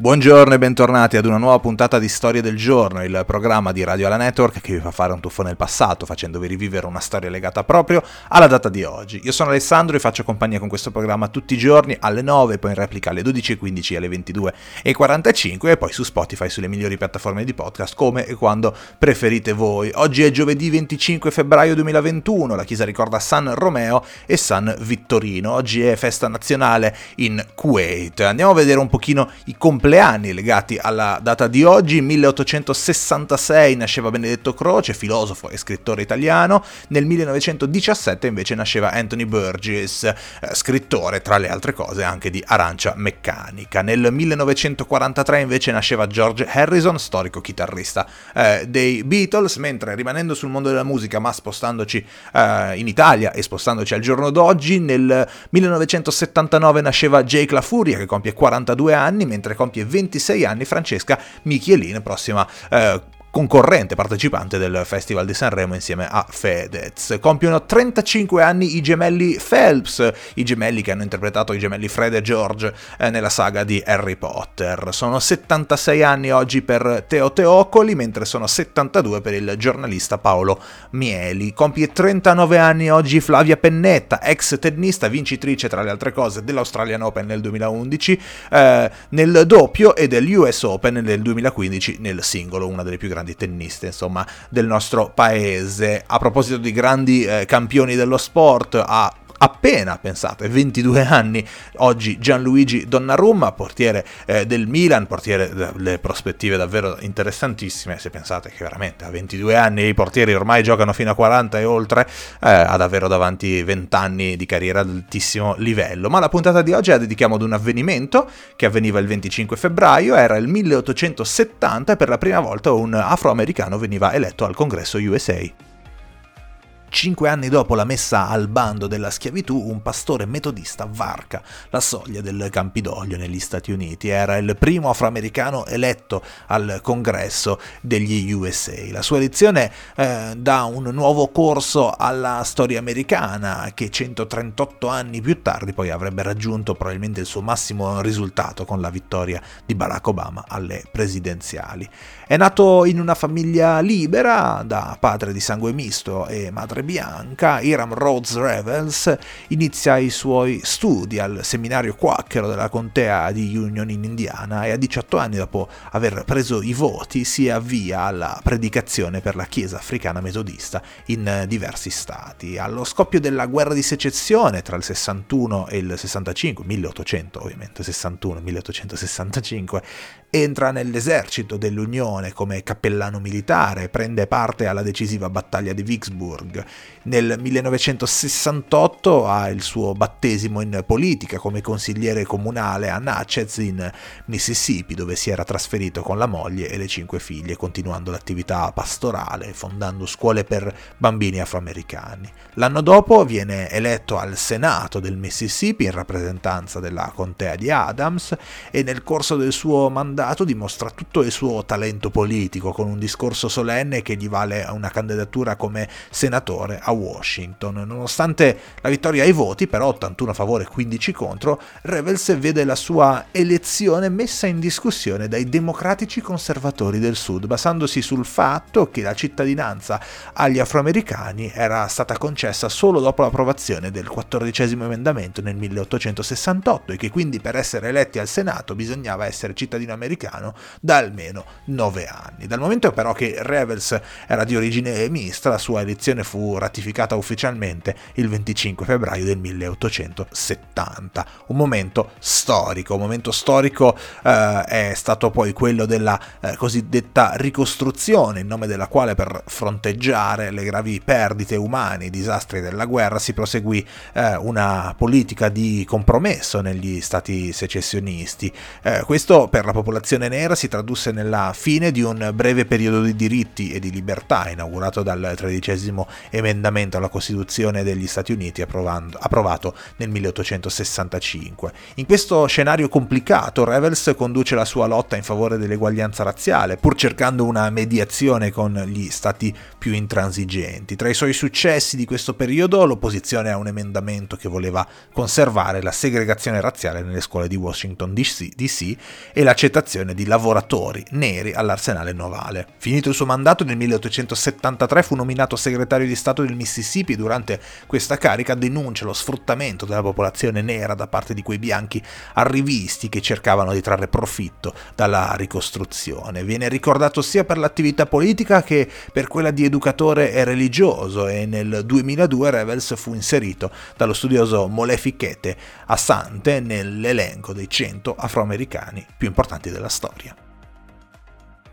Buongiorno e bentornati ad una nuova puntata di Storia del Giorno, il programma di Radio Alla Network che vi fa fare un tuffo nel passato, facendovi rivivere una storia legata proprio alla data di oggi. Io sono Alessandro e faccio compagnia con questo programma tutti i giorni alle 9, poi in replica alle 12.15 e alle 22.45 e poi su Spotify sulle migliori piattaforme di podcast come e quando preferite voi. Oggi è giovedì 25 febbraio 2021, la chiesa ricorda San Romeo e San Vittorino. Oggi è festa nazionale in Kuwait. Andiamo a vedere un pochino i completi compleanni legati alla data di oggi. 1866 nasceva Benedetto Croce, filosofo e scrittore italiano. Nel 1917 invece nasceva Anthony Burgess, eh, scrittore tra le altre cose anche di Arancia Meccanica. Nel 1943 invece nasceva George Harrison, storico chitarrista eh, dei Beatles, mentre rimanendo sul mondo della musica ma spostandoci eh, in Italia e spostandoci al giorno d'oggi, nel 1979 nasceva Jake La Furia che compie 42 anni, mentre compie compie 26 anni Francesca Michelin, prossima eh, concorrente partecipante del Festival di Sanremo insieme a Fedez. Compiono 35 anni i gemelli Phelps, i gemelli che hanno interpretato i gemelli Fred e George eh, nella saga di Harry Potter. Sono 76 anni oggi per Teo Teocoli, mentre sono 72 per il giornalista Paolo Mieli. Compie 39 anni oggi Flavia Pennetta, ex tennista, vincitrice tra le altre cose dell'Australian Open nel 2011, eh, nel doppio e dell'US Open nel 2015 nel singolo, una delle più grandi grandi tenniste insomma del nostro paese. A proposito di grandi eh, campioni dello sport, ha appena, pensate, 22 anni, oggi Gianluigi Donnarumma, portiere eh, del Milan, portiere delle prospettive davvero interessantissime, se pensate che veramente a 22 anni i portieri ormai giocano fino a 40 e oltre, eh, ha davvero davanti 20 anni di carriera ad altissimo livello. Ma la puntata di oggi la dedichiamo ad un avvenimento che avveniva il 25 febbraio, era il 1870 e per la prima volta un afroamericano veniva eletto al congresso USA. Cinque anni dopo la messa al bando della schiavitù, un pastore metodista varca la soglia del Campidoglio negli Stati Uniti. Era il primo afroamericano eletto al congresso degli USA. La sua elezione eh, dà un nuovo corso alla storia americana che 138 anni più tardi poi avrebbe raggiunto probabilmente il suo massimo risultato con la vittoria di Barack Obama alle presidenziali. È nato in una famiglia libera da padre di sangue misto e madre madre bianca, Hiram Rhodes Revels inizia i suoi studi al seminario quacchero della contea di Union in Indiana e a 18 anni dopo aver preso i voti si avvia alla predicazione per la Chiesa africana metodista in diversi stati. Allo scoppio della guerra di secessione tra il 61 e il 65, 1800 ovviamente, 61, 1865, entra nell'esercito dell'Unione come cappellano militare, prende parte alla decisiva battaglia di Vicksburg. Nel 1968 ha il suo battesimo in politica come consigliere comunale a Natchez in Mississippi, dove si era trasferito con la moglie e le cinque figlie, continuando l'attività pastorale, fondando scuole per bambini afroamericani. L'anno dopo viene eletto al Senato del Mississippi in rappresentanza della contea di Adams e nel corso del suo mandato dimostra tutto il suo talento politico con un discorso solenne che gli vale una candidatura come senatore a Washington. Nonostante la vittoria ai voti, però 81 a favore e 15 contro, Revels vede la sua elezione messa in discussione dai democratici conservatori del Sud, basandosi sul fatto che la cittadinanza agli afroamericani era stata concessa solo dopo l'approvazione del 14 emendamento nel 1868 e che quindi per essere eletti al Senato bisognava essere cittadino americano da almeno 9 anni. Dal momento però che Revels era di origine mista, la sua elezione fu ratificata ufficialmente il 25 febbraio del 1870. Un momento storico, un momento storico eh, è stato poi quello della eh, cosiddetta ricostruzione, in nome della quale per fronteggiare le gravi perdite umane, i disastri della guerra, si proseguì eh, una politica di compromesso negli stati secessionisti. Eh, questo per la popolazione nera si tradusse nella fine di un breve periodo di diritti e di libertà inaugurato dal tredicesimo emendamento alla Costituzione degli Stati Uniti approvato nel 1865. In questo scenario complicato, Revels conduce la sua lotta in favore dell'eguaglianza razziale, pur cercando una mediazione con gli stati più intransigenti. Tra i suoi successi di questo periodo, l'opposizione a un emendamento che voleva conservare la segregazione razziale nelle scuole di Washington DC e l'accettazione di lavoratori neri all'arsenale navale. Finito il suo mandato nel 1873 fu nominato segretario di Stato del Mississippi durante questa carica denuncia lo sfruttamento della popolazione nera da parte di quei bianchi arrivisti che cercavano di trarre profitto dalla ricostruzione. Viene ricordato sia per l'attività politica che per quella di educatore e religioso e nel 2002 Revels fu inserito dallo studioso Molefichete Assante nell'elenco dei 100 afroamericani più importanti della storia.